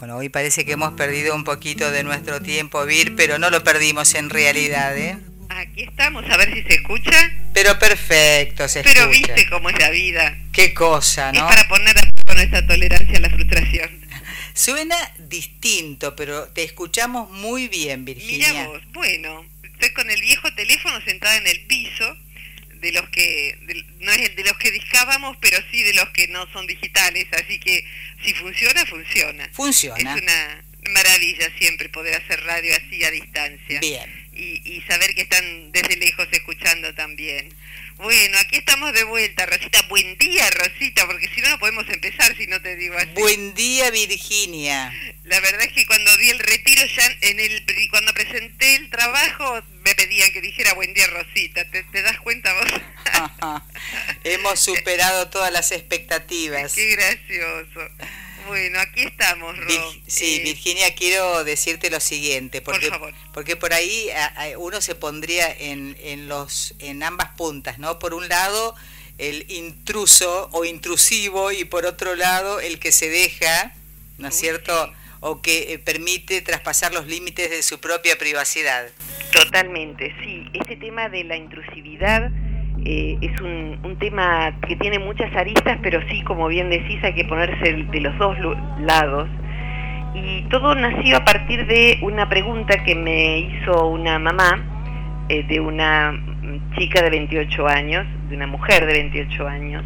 Bueno, hoy parece que hemos perdido un poquito de nuestro tiempo, Vir, pero no lo perdimos en realidad, ¿eh? Aquí estamos, a ver si se escucha. Pero perfecto, se Pero escucha. viste cómo es la vida. Qué cosa, Es ¿no? para poner a con esa tolerancia a la frustración. Suena distinto, pero te escuchamos muy bien, Virginia. Mira vos, bueno, estoy con el viejo teléfono sentada en el piso, de los que, de- no es el de los que discábamos, pero sí de los que no son digitales, así que si funciona, funciona. Funciona. Es una maravilla siempre poder hacer radio así a distancia. Bien. Y, y saber que están desde lejos escuchando también. Bueno, aquí estamos de vuelta, Rosita. Buen día, Rosita, porque si no, no podemos empezar si no te digo así. Buen día, Virginia. La verdad es que cuando di el retiro, ya en el cuando presenté el trabajo, me pedían que dijera buen día, Rosita. ¿Te, te das cuenta vos? Hemos superado todas las expectativas. Qué gracioso. Bueno, aquí estamos, Ro. Vir- sí, Eh, Virginia, quiero decirte lo siguiente, porque Por favor. porque por ahí a- a- uno se pondría en, en los en ambas puntas, ¿no? Por un lado el intruso o intrusivo y por otro lado el que se deja, ¿no es cierto? sí. O que eh, permite traspasar los límites de su propia privacidad. Totalmente, sí. Este tema de la intrusividad eh, es un, un tema que tiene muchas aristas, pero sí, como bien decís, hay que ponerse de los dos lados. Y todo nació a partir de una pregunta que me hizo una mamá eh, de una chica de 28 años, de una mujer de 28 años,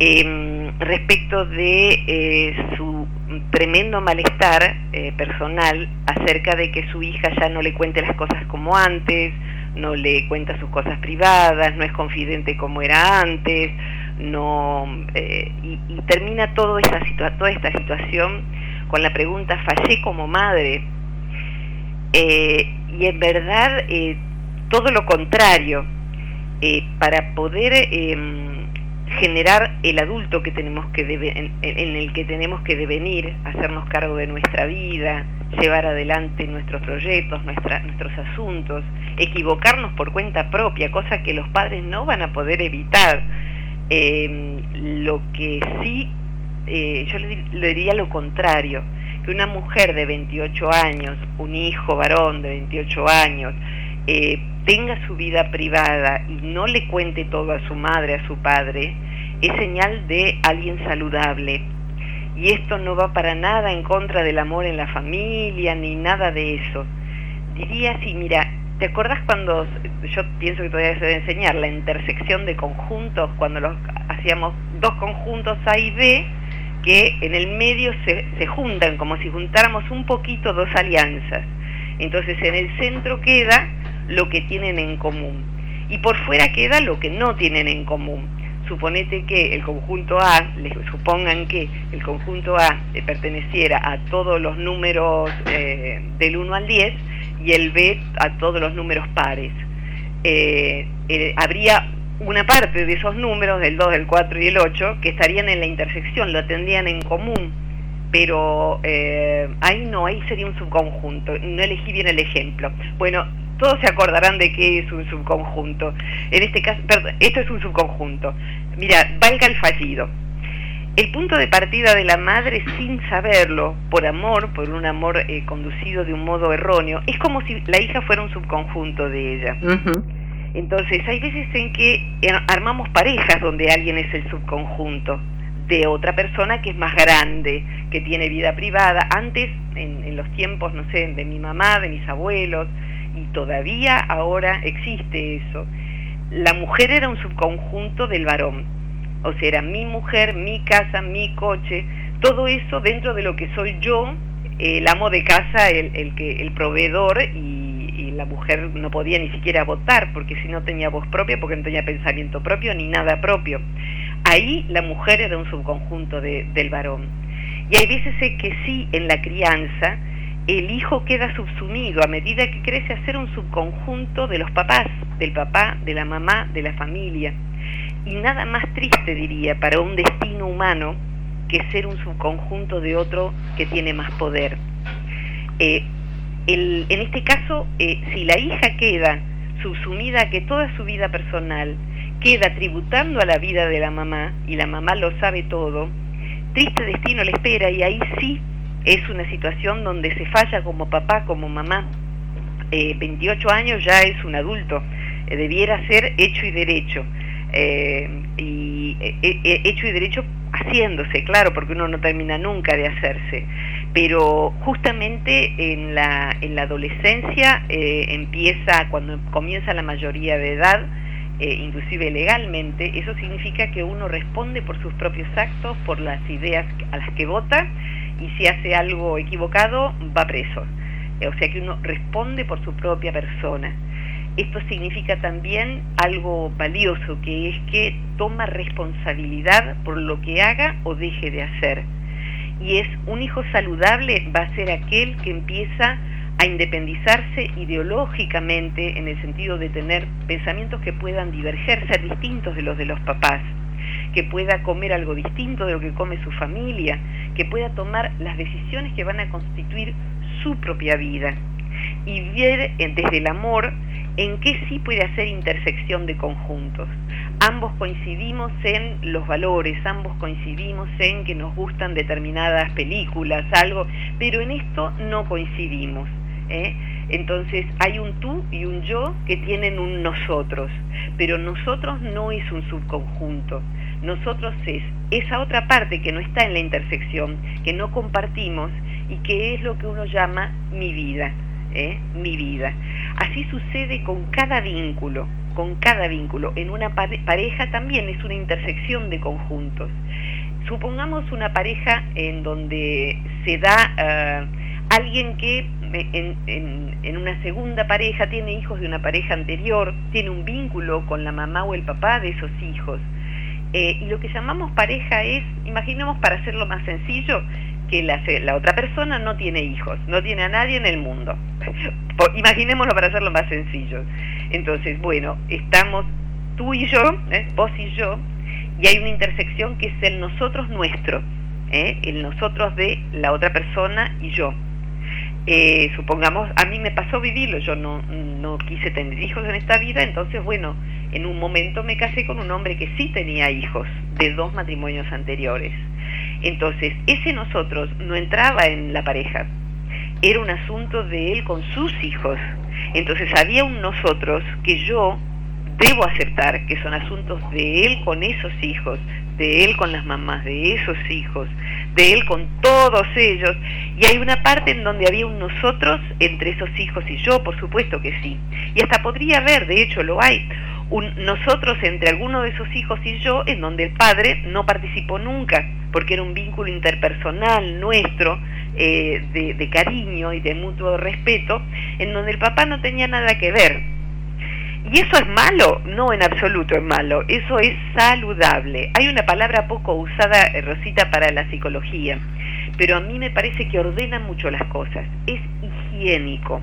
eh, respecto de eh, su tremendo malestar eh, personal acerca de que su hija ya no le cuente las cosas como antes, no le cuenta sus cosas privadas, no es confidente como era antes, no eh, y, termina todo esa toda esta situación con la pregunta fallé como madre Eh, y en verdad eh, todo lo contrario para poder em, generar el adulto que tenemos que en, el que tenemos que devenir, hacernos cargo de nuestra vida, llevar adelante nuestros proyectos, nuestra- nuestros asuntos, equivocarnos por cuenta propia, cosa que los padres no van a poder evitar. Eh, lo que sí, eh, yo le, le diría lo contrario, que una mujer de 28 años, un hijo varón de 28 años, eh, tenga su vida privada y no le cuente todo a su madre, a su padre, es señal de alguien saludable. Y esto no va para nada en contra del amor en la familia, ni nada de eso. Diría así, mira, ¿te acordás cuando, yo pienso que todavía se debe enseñar, la intersección de conjuntos, cuando los hacíamos dos conjuntos A y B, que en el medio se, se juntan, como si juntáramos un poquito dos alianzas. Entonces en el centro queda lo que tienen en común y por fuera queda lo que no tienen en común. Suponete que el conjunto A, supongan que el conjunto A perteneciera a todos los números eh, del 1 al 10 y el B a todos los números pares. Eh, eh, habría una parte de esos números, del 2, del 4 y el 8, que estarían en la intersección, lo tendrían en común, pero eh, ahí no, ahí sería un subconjunto, no elegí bien el ejemplo. Bueno, todos se acordarán de qué es un subconjunto. En este caso, perdón, esto es un subconjunto. Mira, valga el fallido. El punto de partida de la madre sin saberlo, por amor, por un amor eh, conducido de un modo erróneo, es como si la hija fuera un subconjunto de ella. Entonces, hay veces en que eh, armamos parejas donde alguien es el subconjunto de otra persona que es más grande, que tiene vida privada. Antes, en, en los tiempos, no sé, de mi mamá, de mis abuelos, y todavía ahora existe eso. La mujer era un subconjunto del varón. O sea, era mi mujer, mi casa, mi coche, todo eso dentro de lo que soy yo, el amo de casa, el, el que, el proveedor y, la mujer no podía ni siquiera votar porque si no tenía voz propia, porque no tenía pensamiento propio ni nada propio. Ahí la mujer era un subconjunto de- del varón. Y hay veces que sí, en la crianza, el hijo queda subsumido a medida que crece a ser un subconjunto de los papás, del papá, de la mamá, de la familia. Y nada más triste, diría, para un destino humano que ser un subconjunto de otro que tiene más poder. Eh, en este caso, eh, si la hija queda subsumida a que toda su vida personal queda tributando a la vida de la mamá, y la mamá lo sabe todo, triste destino le espera y ahí sí es una situación donde se falla como papá, como mamá. 28 años ya es un adulto, debiera ser hecho y derecho. y hecho y derecho haciéndose, claro, porque uno no termina nunca de hacerse. Pero justamente en la, en la adolescencia eh, empieza, cuando comienza la mayoría de edad, eh, inclusive legalmente, eso significa que uno responde por sus propios actos, por las ideas a las que vota, y si hace algo equivocado, va preso. o sea que uno responde por su propia persona. Esto significa también algo valioso, que es que toma responsabilidad por lo que haga o deje de hacer. Y es un hijo saludable va a ser aquel que empieza a independizarse ideológicamente en el sentido de tener pensamientos que puedan diverger, ser distintos de los de los papás, que pueda comer algo distinto de lo que come su familia, que pueda tomar las decisiones que van a constituir su propia vida y ver desde el amor en qué sí puede hacer intersección de conjuntos. Ambos coincidimos en los valores, ambos coincidimos en que nos gustan determinadas películas, algo, pero en esto no coincidimos. ¿eh? Entonces hay un tú y un yo que tienen un nosotros, pero nosotros no es un subconjunto. Nosotros es esa otra parte que no está en la intersección, que no compartimos y que es lo que uno llama mi vida. ¿eh? mi vida. Así sucede con cada vínculo, con cada vínculo. En una pareja también es una intersección de conjuntos. Supongamos una pareja en donde se da eh, alguien que en, una segunda pareja tiene hijos de una pareja anterior, tiene un vínculo con la mamá o el papá de esos hijos. Eh, y lo que llamamos pareja es, imaginemos para hacerlo más sencillo, que la, otra persona no tiene hijos, no tiene a nadie en el mundo. Imaginémoslo para hacerlo más sencillo. Entonces, bueno, estamos tú y yo, ¿eh? vos y yo, y hay una intersección que es el nosotros nuestro, ¿eh? el nosotros de la otra persona y yo. Eh, supongamos, a mí me pasó vivirlo, yo no, no quise tener hijos en esta vida, entonces bueno, en un momento me casé con un hombre que sí tenía hijos de dos matrimonios anteriores. Entonces, ese nosotros no entraba en la pareja, era un asunto de él con sus hijos. Entonces había un nosotros que yo debo aceptar que son asuntos de él con esos hijos, de él con las mamás de esos hijos, de él con todos ellos. Y hay una parte en donde había un nosotros entre esos hijos y yo, por supuesto que sí. Y hasta podría haber, de hecho lo hay, nosotros entre alguno de esos hijos y yo, en donde el padre no participó nunca, porque era un vínculo interpersonal nuestro, eh, de, cariño y de mutuo respeto, en donde el papá no tenía nada que ver. ¿Y eso es malo? No, en absoluto es malo. Eso es saludable. Hay una palabra poco usada, eh, Rosita, para la psicología, pero a mí me parece que ordena mucho las cosas. Es higiénico.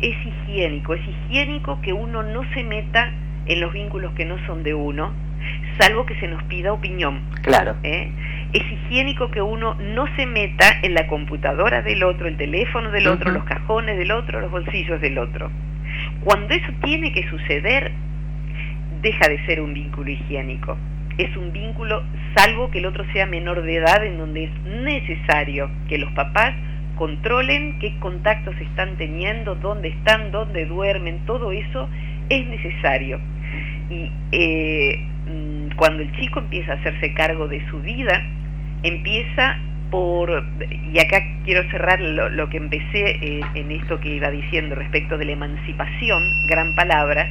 Es higiénico. Es higiénico que uno no se meta en los vínculos que no son de uno, salvo que se nos pida opinión. Claro. ¿Eh? Es higiénico que uno no se meta en la computadora del otro, el teléfono del otro, los cajones del otro, los bolsillos del otro. Cuando eso tiene que suceder, deja de ser un vínculo higiénico. Es un vínculo, salvo que el otro sea menor de edad, en donde es necesario que los papás controlen qué contactos están teniendo, dónde están, dónde duermen, todo eso es necesario. Y eh, mm, cuando el chico empieza a hacerse cargo de su vida, empieza por, y acá quiero cerrar lo, que empecé eh, en esto que iba diciendo respecto de la emancipación, gran palabra,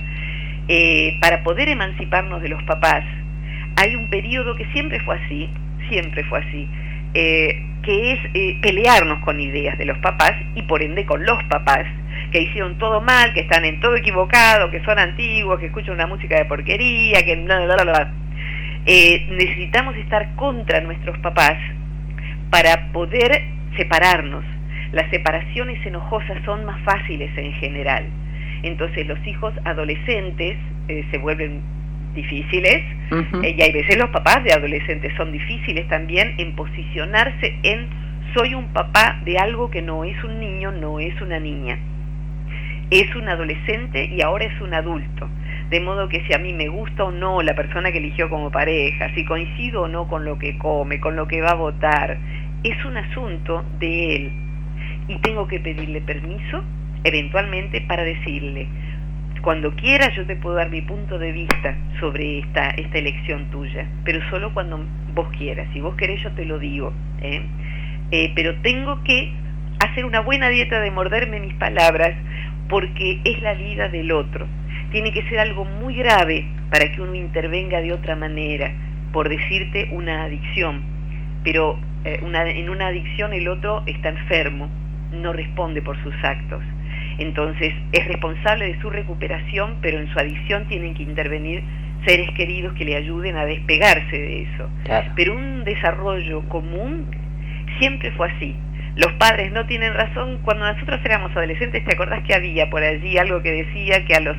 eh, para poder emanciparnos de los papás, hay un periodo que siempre fue así, siempre fue así, que es pelearnos con ideas de los papás y por ende con los papás, que hicieron todo mal, que están en todo equivocado, que son antiguos, que escuchan una música de porquería, que bla, eh, necesitamos estar contra nuestros papás para poder separarnos. Las separaciones enojosas son más fáciles en general. Entonces los hijos adolescentes eh, se vuelven difíciles eh, y hay veces los papás de adolescentes son difíciles también en posicionarse en soy un papá de algo que no es un niño, no es una niña es un adolescente y ahora es un adulto. De modo que si a mí me gusta o no la persona que eligió como pareja, si coincido o no con lo que come, con lo que va a votar, es un asunto de él y tengo que pedirle permiso eventualmente para decirle, cuando quieras yo te puedo dar mi punto de vista sobre esta, esta elección tuya, pero solo cuando vos quieras. Si vos querés yo te lo digo. ¿eh? Eh, pero tengo que hacer una buena dieta de morderme mis palabras porque es la vida del otro. Tiene que ser algo muy grave para que uno intervenga de otra manera, por decirte una adicción. Pero eh, una, en una adicción el otro está enfermo, no responde por sus actos. Entonces es responsable de su recuperación, pero en su adicción tienen que intervenir seres queridos que le ayuden a despegarse de eso. Pero un desarrollo común siempre fue así. Los padres no tienen razón. Cuando nosotros éramos adolescentes, ¿te acordás que había por allí algo que decía que a los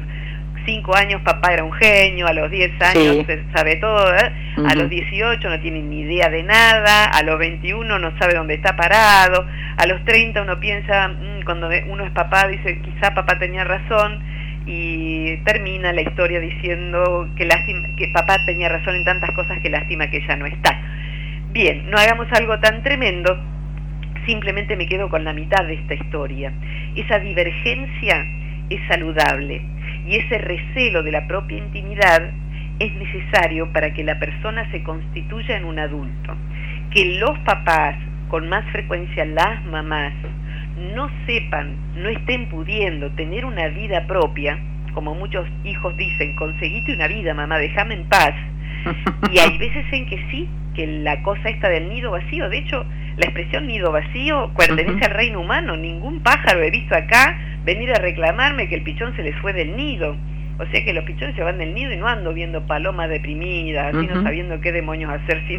5 años papá era un genio, a los 10 años sabe todo, ¿eh? a los 18 no tiene ni idea de nada, a los 21 no sabe dónde está parado, a los 30 uno piensa, mm, cuando uno es papá, dice quizá papá tenía razón y termina la historia diciendo que, que papá tenía razón en tantas cosas que lástima que ya no está. Bien, no hagamos algo tan tremendo, simplemente me quedo con la mitad de esta historia. Esa divergencia es saludable y ese recelo de la propia intimidad es necesario para que la persona se constituya en un adulto. Que los papás, con más frecuencia las mamás, no sepan, no estén pudiendo tener una vida propia, como muchos hijos dicen, conseguite una vida, mamá, déjame en paz. Y hay veces en que sí, que la cosa está del nido vacío. De hecho, la expresión nido vacío pertenece al reino humano. Ningún pájaro he visto acá venir a reclamarme que el pichón se les fue del nido. O sea que los pichones se van del nido y no ando viendo palomas deprimidas, así no sabiendo qué demonios hacer sin,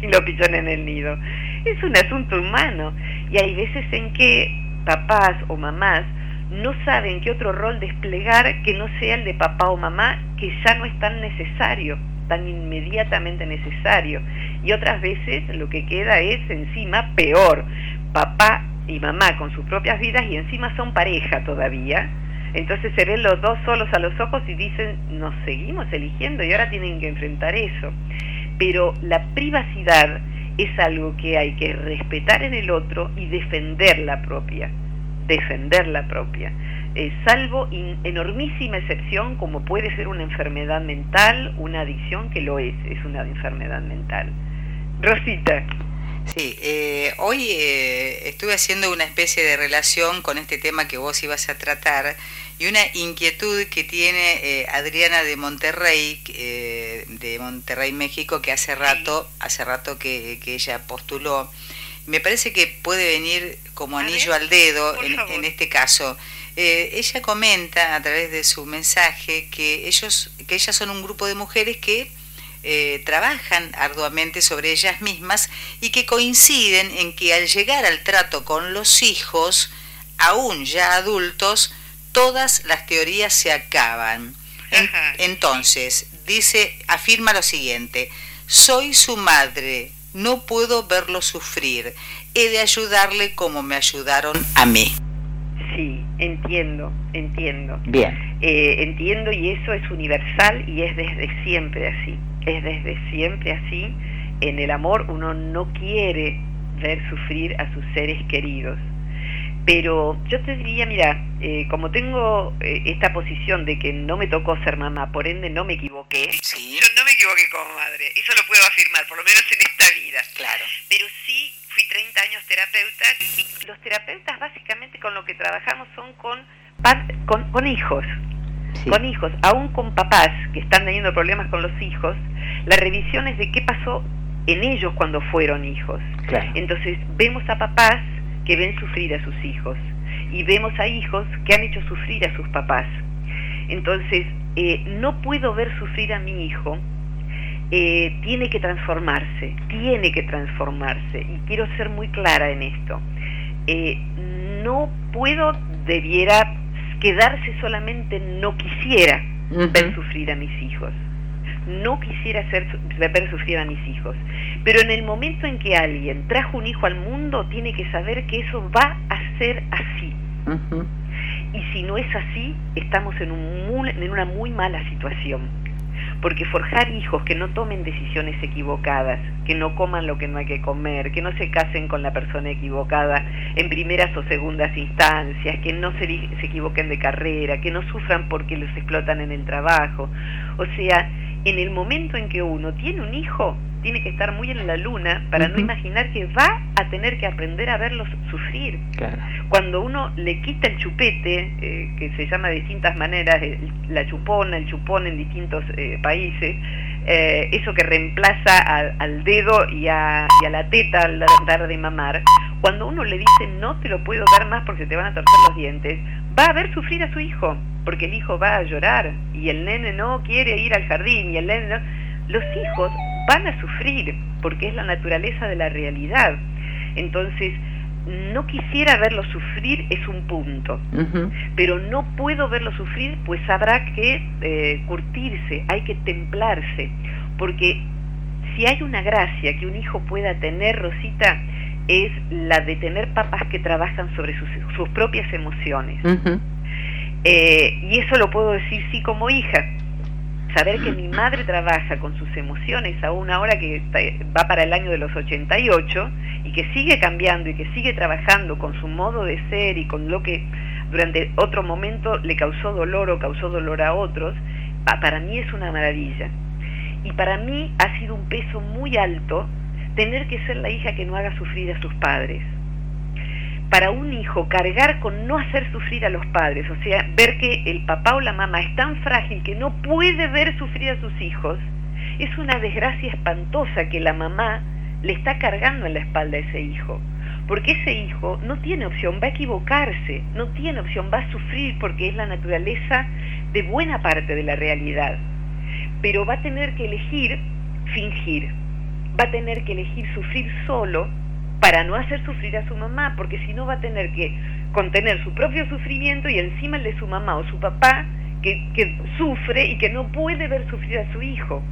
sin los pichones en el nido. Es un asunto humano. Y hay veces en que papás o mamás no saben qué otro rol desplegar que no sea el de papá o mamá, que ya no es tan necesario, tan inmediatamente necesario. Y otras veces lo que queda es encima peor. Papá y mamá con sus propias vidas y encima son pareja todavía. Entonces se ven los dos solos a los ojos y dicen, nos seguimos eligiendo y ahora tienen que enfrentar eso. Pero la privacidad es algo que hay que respetar en el otro y defender la propia. Defender la propia. Eh, salvo enormísima excepción como puede ser una enfermedad mental, una adicción que lo es, es una enfermedad mental. Rosita. Sí, eh, hoy eh, estuve haciendo una especie de relación con este tema que vos ibas a tratar y una inquietud que tiene eh, Adriana de Monterrey, de Monterrey, México, que hace rato, hace rato que, ella postuló. Me parece que puede venir como anillo al dedo en, en, este caso. Ella comenta a través de su mensaje que ellos, que ellas son un grupo de mujeres que eh, trabajan arduamente sobre ellas mismas y que coinciden en que al llegar al trato con los hijos, aún ya adultos, todas las teorías se acaban. entonces, dice, afirma lo siguiente, soy su madre, no puedo verlo sufrir, he de ayudarle como me ayudaron a mí. Entiendo, entiendo. Bien. Eh, entiendo y eso es universal y es desde siempre así es desde siempre así. En el amor uno no quiere ver sufrir a sus seres queridos. Pero yo te diría, mira, eh, como tengo eh, esta posición de que no me tocó ser mamá, por ende no me equivoqué. Sí. Yo no me equivoqué como madre, eso lo puedo afirmar, por lo menos en esta vida. Claro. Pero sí fui 30 años terapeuta y los terapeutas básicamente con lo que trabajamos son con, con, con hijos con hijos, aún con papás que están teniendo problemas con los hijos, la revisión es de qué pasó en ellos cuando fueron hijos. Entonces vemos a papás que ven sufrir a sus hijos y vemos a hijos que han hecho sufrir a sus papás. Entonces, eh, no puedo ver sufrir a mi hijo, eh, tiene que transformarse, tiene que transformarse. Y quiero ser muy clara en esto. Eh, no puedo, debiera quedarse solamente no quisiera ver sufrir a mis hijos. No quisiera hacer, ver sufrir a mis hijos. Pero en el momento en que alguien trajo un hijo al mundo, tiene que saber que eso va a ser así. Y si no es así, estamos en, un en una muy mala situación. Porque forjar hijos que no tomen decisiones equivocadas, que no coman lo que no hay que comer, que no se casen con la persona equivocada en primeras o segundas instancias, que no se, se equivoquen de carrera, que no sufran porque los explotan en el trabajo. O sea, en el momento en que uno tiene un hijo, tiene que estar muy en la luna para no imaginar que va a tener que aprender a verlos sufrir. Cuando uno le quita el chupete, eh, que se llama de distintas maneras, la chupona, el chupón en distintos eh, países, eh, eso que reemplaza al, dedo y a, y a, la teta al dar de mamar, cuando uno le dice no te lo puedo dar más porque te van a torcer los dientes, va a ver sufrir a su hijo, porque el hijo va a llorar y el nene no quiere ir al jardín y el nene no... Los hijos van a sufrir porque es la naturaleza de la realidad. Entonces, no quisiera verlo sufrir es un punto, pero no puedo verlo sufrir, pues habrá que eh, curtirse, hay que templarse, porque si hay una gracia que un hijo pueda tener, Rosita, es la de tener papás que trabajan sobre sus, sus propias emociones. Eh, y eso lo puedo decir sí como hija, saber que mi madre trabaja con sus emociones aún ahora que va para el año de los 88 y que sigue cambiando y que sigue trabajando con su modo de ser y con lo que durante otro momento le causó dolor o causó dolor a otros, para mí es una maravilla. Y para mí ha sido un peso muy alto tener que ser la hija que no haga sufrir a sus padres para un hijo cargar con no hacer sufrir a los padres, o sea, ver que el papá o la mamá es tan frágil que no puede ver sufrir a sus hijos, es una desgracia espantosa que la mamá le está cargando en la espalda a ese hijo. Porque ese hijo no tiene opción, va a equivocarse, no tiene opción, va a sufrir porque es la naturaleza de buena parte de la realidad. Pero va a tener que elegir fingir, va a tener que elegir sufrir solo para no hacer sufrir a su mamá, porque si no va a tener que contener su propio sufrimiento y encima el de su mamá o su papá que, sufre y que no puede ver sufrir a su hijo.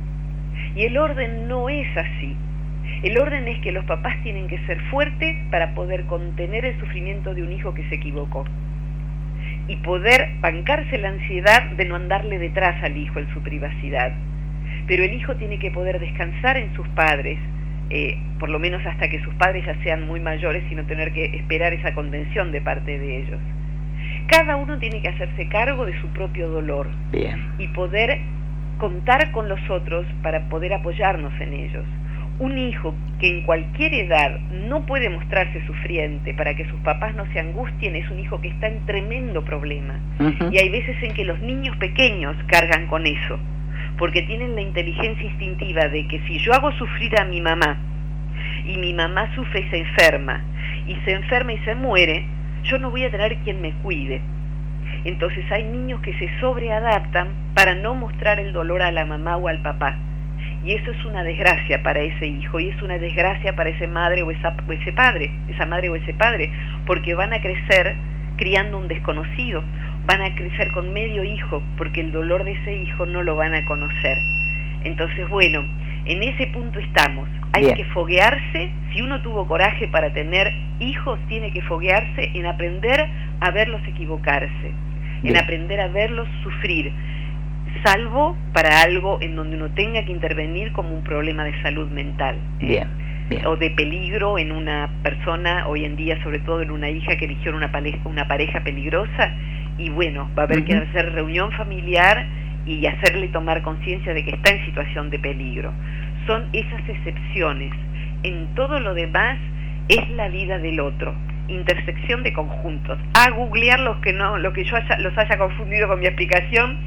Y el orden no es así. El orden es que los papás tienen que ser fuertes para poder contener el sufrimiento de un hijo que se equivocó y poder bancarse la ansiedad de no andarle detrás al hijo en su privacidad. Pero el hijo tiene que poder descansar en sus padres, eh, por lo menos hasta que sus padres ya sean muy mayores y no tener que esperar esa contención de parte de ellos. Cada uno tiene que hacerse cargo de su propio dolor y poder contar con los otros para poder apoyarnos en ellos. Un hijo que en cualquier edad no puede mostrarse sufriente para que sus papás no se angustien es un hijo que está en tremendo problema. Y hay veces en que los niños pequeños cargan con eso porque tienen la inteligencia instintiva de que si yo hago sufrir a mi mamá y mi mamá sufre y se enferma, y se enferma y se muere, yo no voy a tener quien me cuide. Entonces hay niños que se sobreadaptan para no mostrar el dolor a la mamá o al papá. Y eso es una desgracia para ese hijo y es una desgracia para ese madre o, esa, o ese padre, esa madre o ese padre, porque van a crecer criando un desconocido van a crecer con medio hijo porque el dolor de ese hijo no lo van a conocer. Entonces, bueno, en ese punto estamos. Hay que foguearse, si uno tuvo coraje para tener hijos, tiene que foguearse en aprender a verlos equivocarse, en aprender a verlos sufrir, salvo para algo en donde uno tenga que intervenir como un problema de salud mental. ¿eh? o de peligro en una persona, hoy en día sobre todo en una hija que eligió una, una pareja peligrosa, y bueno, va a haber que hacer reunión familiar y hacerle tomar conciencia de que está en situación de peligro. Son esas excepciones. En todo lo demás es la vida del otro, intersección de conjuntos. A googlear los que no, lo que yo los haya confundido con mi explicación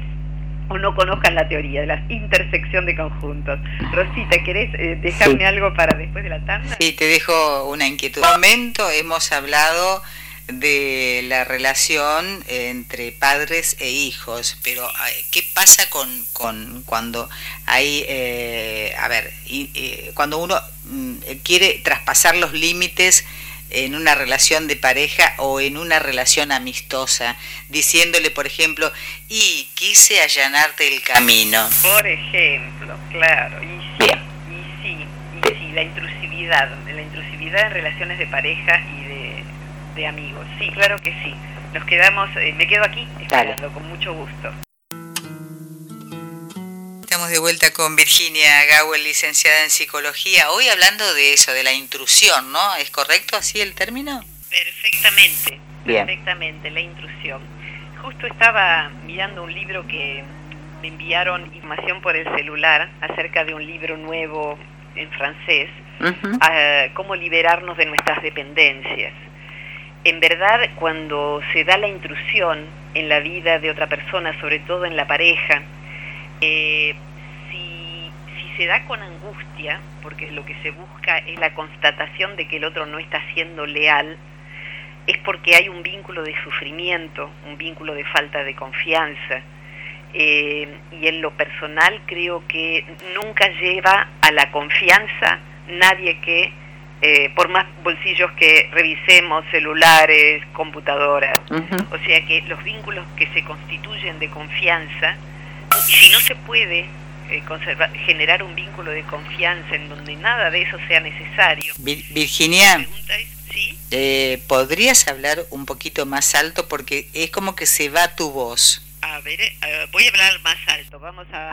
o no conozcan la teoría de la intersección de conjuntos. Rosita, ¿querés eh, dejarme algo para después de la tanda? Sí, te dejo una inquietud. En momento hemos hablado de la relación entre padres e hijos, pero ¿qué pasa con, con cuando hay, eh, a ver, eh, cuando uno mm, quiere traspasar los límites en una relación de pareja o en una relación amistosa, diciéndole, por ejemplo, y quise allanarte el camino. Por ejemplo, claro, y sí, y sí, y sí, la intrusividad, la intrusividad en relaciones de pareja y de amigos. Sí, claro que sí. Nos quedamos, eh, me quedo aquí esperando con mucho gusto. Estamos de vuelta con Virginia Gawel, licenciada en psicología. Hoy hablando de eso, de la intrusión, ¿no? ¿Es correcto así el término? Perfectamente, perfectamente, la intrusión. Justo estaba mirando un libro que me enviaron información por el celular acerca de un libro nuevo en francés, cómo liberarnos de nuestras dependencias. En verdad, cuando se da la intrusión en la vida de otra persona, sobre todo en la pareja, eh, si, se da con angustia, porque lo que se busca es la constatación de que el otro no está siendo leal, es porque hay un vínculo de sufrimiento, un vínculo de falta de confianza. Eh, y en lo personal creo que nunca lleva a la confianza nadie que, eh, por más bolsillos que revisemos, celulares, computadoras, o sea que los vínculos que se constituyen de confianza si no se puede eh, conservar, generar un vínculo de confianza en donde nada de eso sea necesario. Virginia, eh, ¿podrías hablar un poquito más alto? Porque es como que se va tu voz. A ver, eh, voy a hablar más alto, vamos a,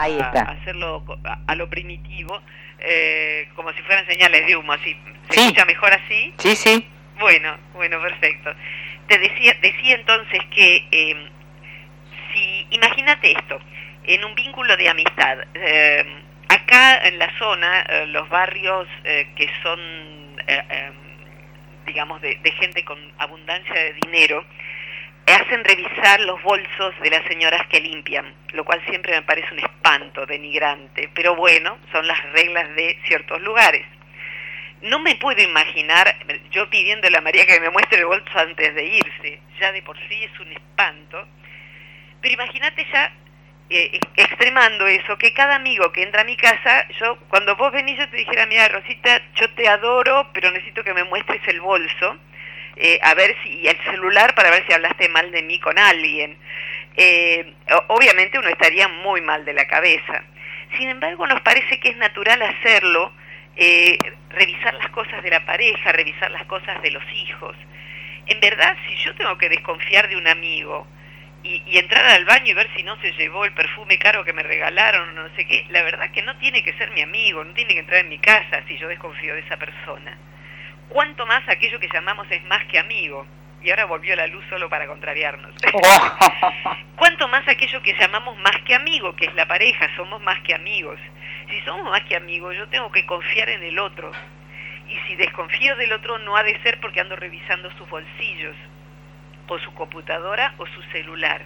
hacerlo a, lo primitivo, como si fueran señales de humo, así. ¿Se escucha mejor así? Sí, sí. Bueno, bueno, perfecto. Te decía, decía entonces que si, imagínate esto, en un vínculo de amistad. Eh, acá en la zona, eh, los barrios eh, que son, digamos, de, gente con abundancia de dinero, hacen revisar los bolsos de las señoras que limpian, lo cual siempre me parece un espanto denigrante, pero bueno, son las reglas de ciertos lugares. No me puedo imaginar yo pidiéndole a María que me muestre el bolso antes de irse, ya de por sí es un espanto, pero imagínate ya eh, extremando eso, que cada amigo que entra a mi casa, yo cuando vos venís yo te dijera, mira Rosita, yo te adoro, pero necesito que me muestres el bolso, eh, a ver si, y el celular para ver si hablaste mal de mí con alguien. Eh, obviamente uno estaría muy mal de la cabeza. Sin embargo, nos parece que es natural hacerlo, revisar las cosas de la pareja, revisar las cosas de los hijos. En verdad, si yo tengo que desconfiar de un amigo, y, entrar al baño y ver si no se llevó el perfume caro que me regalaron, no sé qué, la verdad que no tiene que ser mi amigo, no tiene que entrar en mi casa si yo desconfío de esa persona. Cuanto más aquello que llamamos es más que amigo, y ahora volvió la luz solo para contrariarnos. Cuanto más aquello que llamamos más que amigo, que es la pareja, somos más que amigos. Si somos más que amigos, yo tengo que confiar en el otro. Y si desconfío del otro, no ha de ser porque ando revisando sus bolsillos, o su computadora o su celular.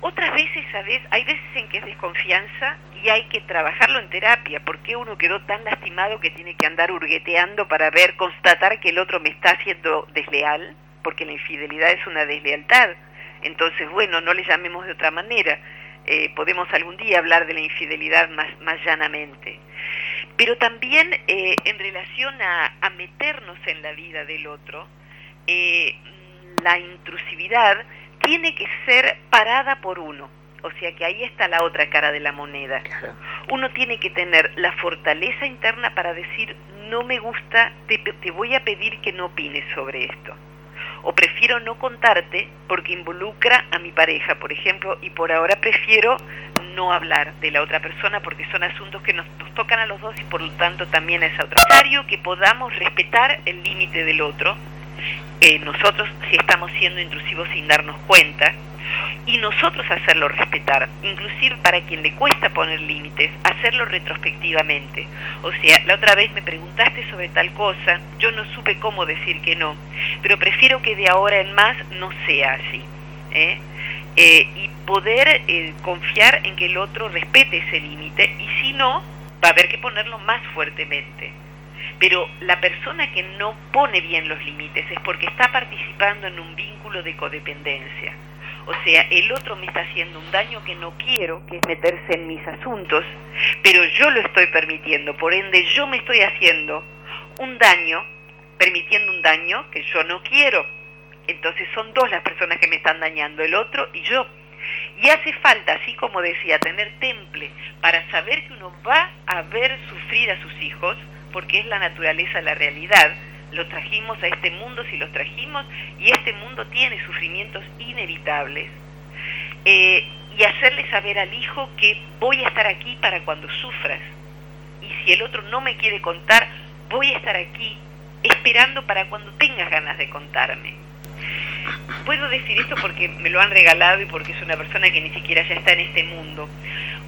Otras veces, ¿sabes? Hay veces en que es desconfianza y hay que trabajarlo en terapia. porque uno quedó tan lastimado que tiene que andar hurgueteando para ver, constatar que el otro me está haciendo desleal? Porque la infidelidad es una deslealtad. Entonces, bueno, no le llamemos de otra manera. Eh, podemos algún día hablar de la infidelidad más, más llanamente. Pero también eh, en relación a, meternos en la vida del otro, eh, la intrusividad tiene que ser parada por uno. O sea que ahí está la otra cara de la moneda. Uno tiene que tener la fortaleza interna para decir, no me gusta, te, te, voy a pedir que no opines sobre esto. O prefiero no contarte porque involucra a mi pareja, por ejemplo, y por ahora prefiero no hablar de la otra persona porque son asuntos que nos, tocan a los dos y por lo tanto también a esa otra. Es necesario que podamos respetar el límite del otro, eh, nosotros si estamos siendo intrusivos sin darnos cuenta y nosotros hacerlo respetar, inclusive para quien le cuesta poner límites, hacerlo retrospectivamente. O sea, la otra vez me preguntaste sobre tal cosa, yo no supe cómo decir que no, pero prefiero que de ahora en más no sea así. ¿eh? Eh, y poder confiar en que el otro respete ese límite y si no, va a haber que ponerlo más fuertemente pero la persona que no pone bien los límites es porque está participando en un vínculo de codependencia. O sea, el otro me está haciendo un daño que no quiero, que es meterse en mis asuntos, pero yo lo estoy permitiendo, por ende yo me estoy haciendo un daño, permitiendo un daño que yo no quiero. Entonces son dos las personas que me están dañando, el otro y yo. Y hace falta, así como decía, tener temple para saber que uno va a ver sufrir a sus hijos, porque es la naturaleza, la realidad. Los trajimos a este mundo si los trajimos y este mundo tiene sufrimientos inevitables. Eh, y hacerle saber al hijo que voy a estar aquí para cuando sufras. Y si el otro no me quiere contar, voy a estar aquí esperando para cuando tengas ganas de contarme. Puedo decir esto porque me lo han regalado y porque es una persona que ni siquiera ya está en este mundo.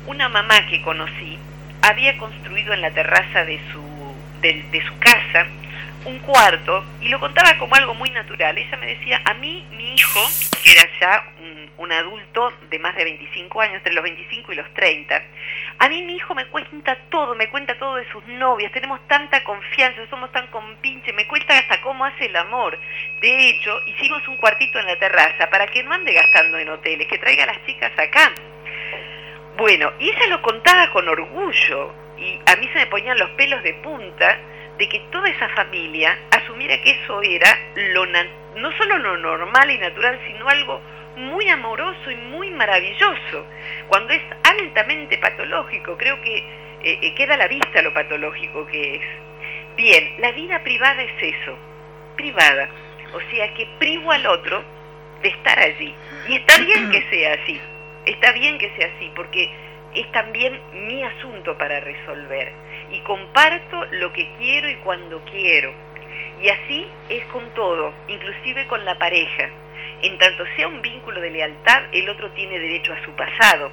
Una mamá que conocí había construido en la terraza de su, de, su casa un cuarto y lo contaba como algo muy natural. Ella me decía, a mí mi hijo, que era ya un adulto de más de 25 años, entre los 25 y los 30. A mí mi hijo me cuenta todo, me cuenta todo de sus novias, tenemos tanta confianza, somos tan compinches, me cuenta hasta cómo hace el amor. De hecho, hicimos un cuartito en la terraza para que no ande gastando en hoteles, que traiga a las chicas acá. Bueno, y ella lo contaba con orgullo y a mí se me ponían los pelos de punta de que toda esa familia asumiera que eso era lo no solo lo normal y natural, sino algo muy amoroso y muy maravilloso, cuando es altamente patológico. Creo que eh, eh, queda a la vista lo patológico que es. Bien, la vida privada es eso, privada. O sea que privo al otro de estar allí. Y está bien que sea así, está bien que sea así, porque es también mi asunto para resolver. Y comparto lo que quiero y cuando quiero. Y así es con todo, inclusive con la pareja. En tanto sea un vínculo de lealtad, el otro tiene derecho a su pasado,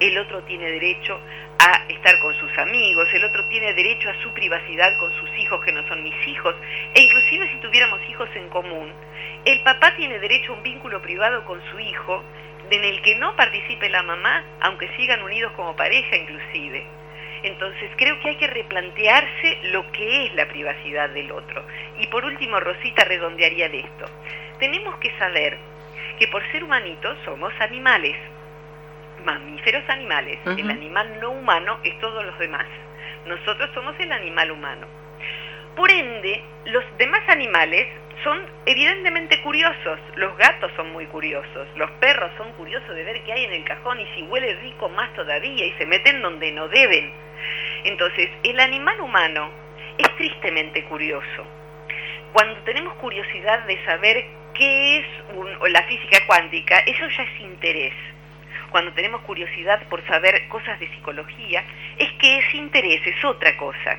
el otro tiene derecho a estar con sus amigos, el otro tiene derecho a su privacidad con sus hijos que no son mis hijos, e inclusive si tuviéramos hijos en común, el papá tiene derecho a un vínculo privado con su hijo en el que no participe la mamá, aunque sigan unidos como pareja inclusive. Entonces creo que hay que replantearse lo que es la privacidad del otro. Y por último, Rosita redondearía de esto tenemos que saber que por ser humanitos somos animales, mamíferos animales. El animal no humano es todos los demás. Nosotros somos el animal humano. Por ende, los demás animales son evidentemente curiosos. Los gatos son muy curiosos, los perros son curiosos de ver qué hay en el cajón y si huele rico más todavía y se meten donde no deben. Entonces, el animal humano es tristemente curioso. Cuando tenemos curiosidad de saber qué es la física cuántica, eso ya es interés. Cuando tenemos curiosidad por saber cosas de psicología, es que es interés, es otra cosa.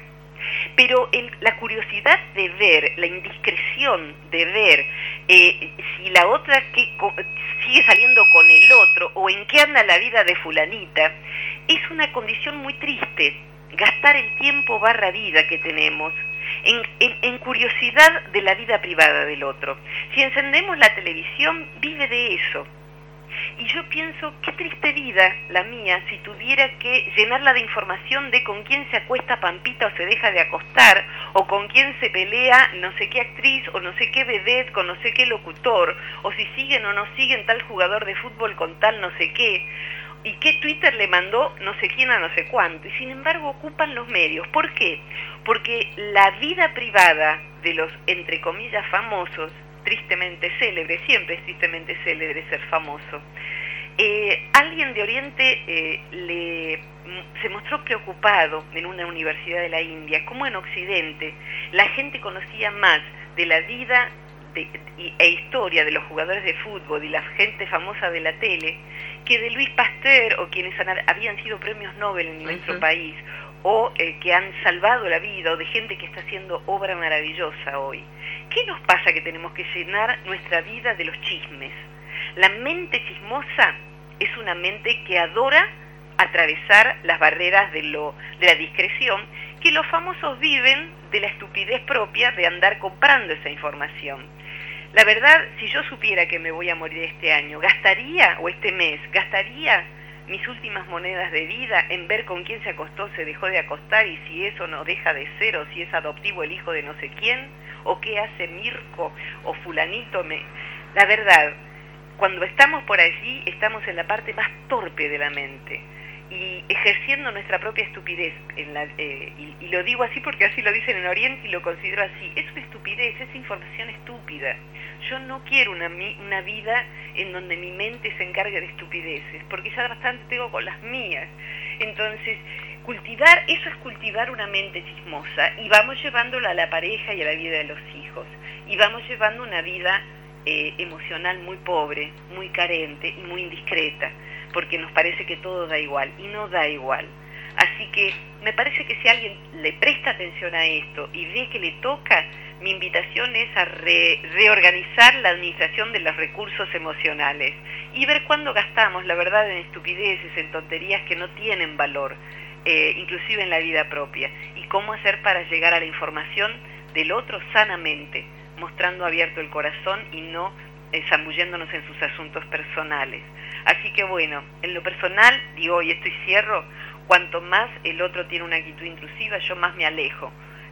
Pero la curiosidad de ver, la indiscreción de ver eh, si la otra sigue saliendo con el otro o en qué anda la vida de fulanita, es una condición muy triste. Gastar el tiempo barra vida que tenemos en, curiosidad de la vida privada del otro. Si encendemos la televisión, vive de eso. Y yo pienso, qué triste vida la mía si tuviera que llenarla de información de con quién se acuesta Pampita o se deja de acostar, o con quién se pelea no sé qué actriz o no sé qué vedette con no sé qué locutor, o si siguen o no siguen tal jugador de fútbol con tal no sé qué y qué Twitter le mandó no sé quién a no sé cuánto, y sin embargo ocupan los medios. ¿Por qué? Porque la vida privada de los, entre comillas, famosos, tristemente célebre, siempre es tristemente célebre ser famoso, eh, alguien de Oriente eh, le, se mostró preocupado en una universidad de la India, como en Occidente la gente conocía más de la vida e historia de los jugadores de fútbol y la gente famosa de la tele que de Luis Pasteur o quienes habían sido premios Nobel en nuestro país o eh, que han salvado la vida o de gente que está haciendo obra maravillosa hoy. ¿Qué nos pasa que tenemos que llenar nuestra vida de los chismes? La mente chismosa es una mente que adora atravesar las barreras de, lo, de la discreción que los famosos viven de la estupidez propia de andar comprando esa información. La verdad, si yo supiera que me voy a morir este año, gastaría, o este mes, gastaría mis últimas monedas de vida en ver con quién se acostó, se dejó de acostar y si eso no deja de ser o si es adoptivo el hijo de no sé quién, o qué hace Mirko o fulanito. Me... La verdad, cuando estamos por allí, estamos en la parte más torpe de la mente y ejerciendo nuestra propia estupidez. En la, eh, y, lo digo así porque así lo dicen en Oriente y lo considero así. Es una estupidez, es información estúpida. Yo no quiero una, una vida en donde mi mente se encargue de estupideces, porque ya bastante tengo con las mías. Entonces, cultivar, eso es cultivar una mente chismosa y vamos llevándola a la pareja y a la vida de los hijos. Y vamos llevando una vida eh, emocional muy pobre, muy carente y muy indiscreta, porque nos parece que todo da igual y no da igual. Así que me parece que si alguien le presta atención a esto y ve que le toca, mi invitación es a reorganizar la administración de los recursos emocionales y ver cuándo gastamos, la verdad, en estupideces, en tonterías que no tienen valor, eh, inclusive en la vida propia, y cómo hacer para llegar a la información del otro sanamente, mostrando abierto el corazón y no eh, zambulléndonos en sus asuntos personales. Así que bueno, en lo personal, digo, y esto y cierro, cuanto más el otro tiene una actitud intrusiva, yo más me alejo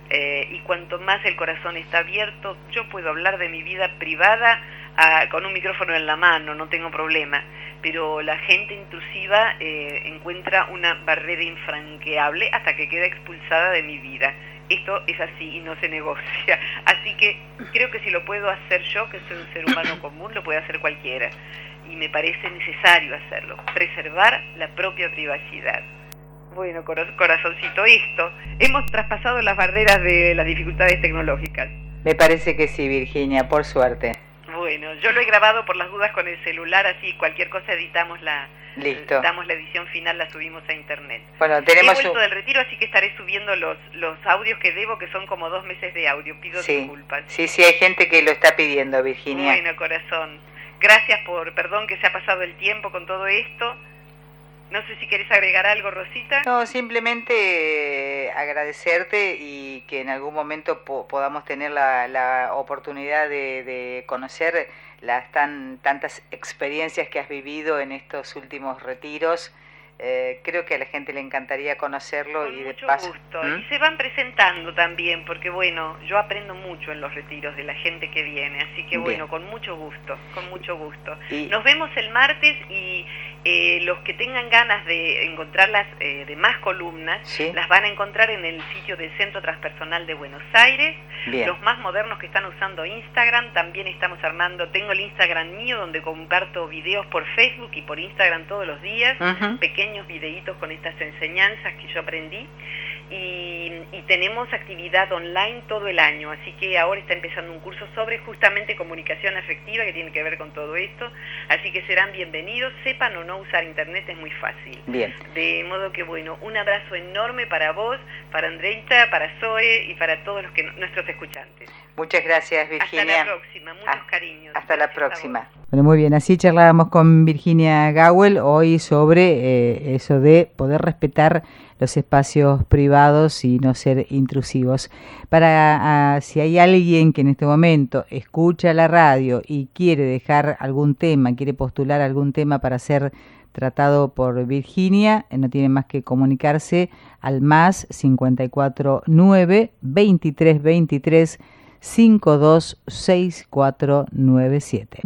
eh, y cuanto más el corazón está abierto, yo puedo hablar de mi vida privada ah, con un micrófono en la mano, no tengo problema, pero la gente intrusiva eh, encuentra una barrera infranqueable hasta que queda expulsada de mi vida. Esto es así y no se negocia. Así que creo que si lo puedo hacer yo, que soy un ser humano común, lo puede hacer cualquiera. Y me parece necesario hacerlo, preservar la propia privacidad. Bueno, corazoncito, esto. Hemos traspasado las barreras de las dificultades tecnológicas. Me parece que sí, Virginia, por suerte. Bueno, yo lo he grabado por las dudas con el celular, así cualquier cosa editamos la, Listo. Damos la edición final, la subimos a internet. Bueno, tenemos. He vuelto del retiro, así que estaré subiendo los, los audios que debo, que son como dos meses de audio. Pido disculpas. Sí, sí, hay gente que lo está pidiendo, Virginia. Bueno, corazón. Gracias por, perdón que se ha pasado el tiempo con todo esto. No sé si querés agregar algo, Rosita. No, simplemente eh, agradecerte y que en algún momento podamos tener la, oportunidad de, conocer las tan, tantas experiencias que has vivido en estos últimos retiros. Eh, creo que a la gente le encantaría conocerlo y de paso. Gusto. ¿Mm? Y se van presentando también, porque bueno, yo aprendo mucho en los retiros de la gente que viene, así que bueno, con mucho gusto, con mucho gusto. Nos vemos el martes y eh, los que tengan ganas de encontrar las eh, demás columnas, las van a encontrar en el sitio del Centro Transpersonal de Buenos Aires. Los más modernos que están usando Instagram, también estamos armando, tengo el Instagram mío donde comparto videos por Facebook y por Instagram todos los días, pequeños videitos con estas enseñanzas que yo aprendí y, tenemos actividad online todo el año, así que ahora está empezando un curso sobre justamente comunicación afectiva que tiene que ver con todo esto, así que serán bienvenidos, sepan o no usar internet es muy fácil. Bien. De modo que bueno, un abrazo enorme para vos, para Andreita, para Zoe y para todos los que nuestros escuchantes. Muchas gracias, Virginia. Hasta la próxima, muchos ah, cariños. Hasta la próxima. Bueno, muy bien, así charlábamos con Virginia Gowell hoy sobre eh, eso de poder respetar los espacios privados y no ser intrusivos. Para ah, si hay alguien que en este momento escucha la radio y quiere dejar algún tema, quiere postular algún tema para ser tratado por Virginia, eh, no tiene más que comunicarse al más 549 2323 526497.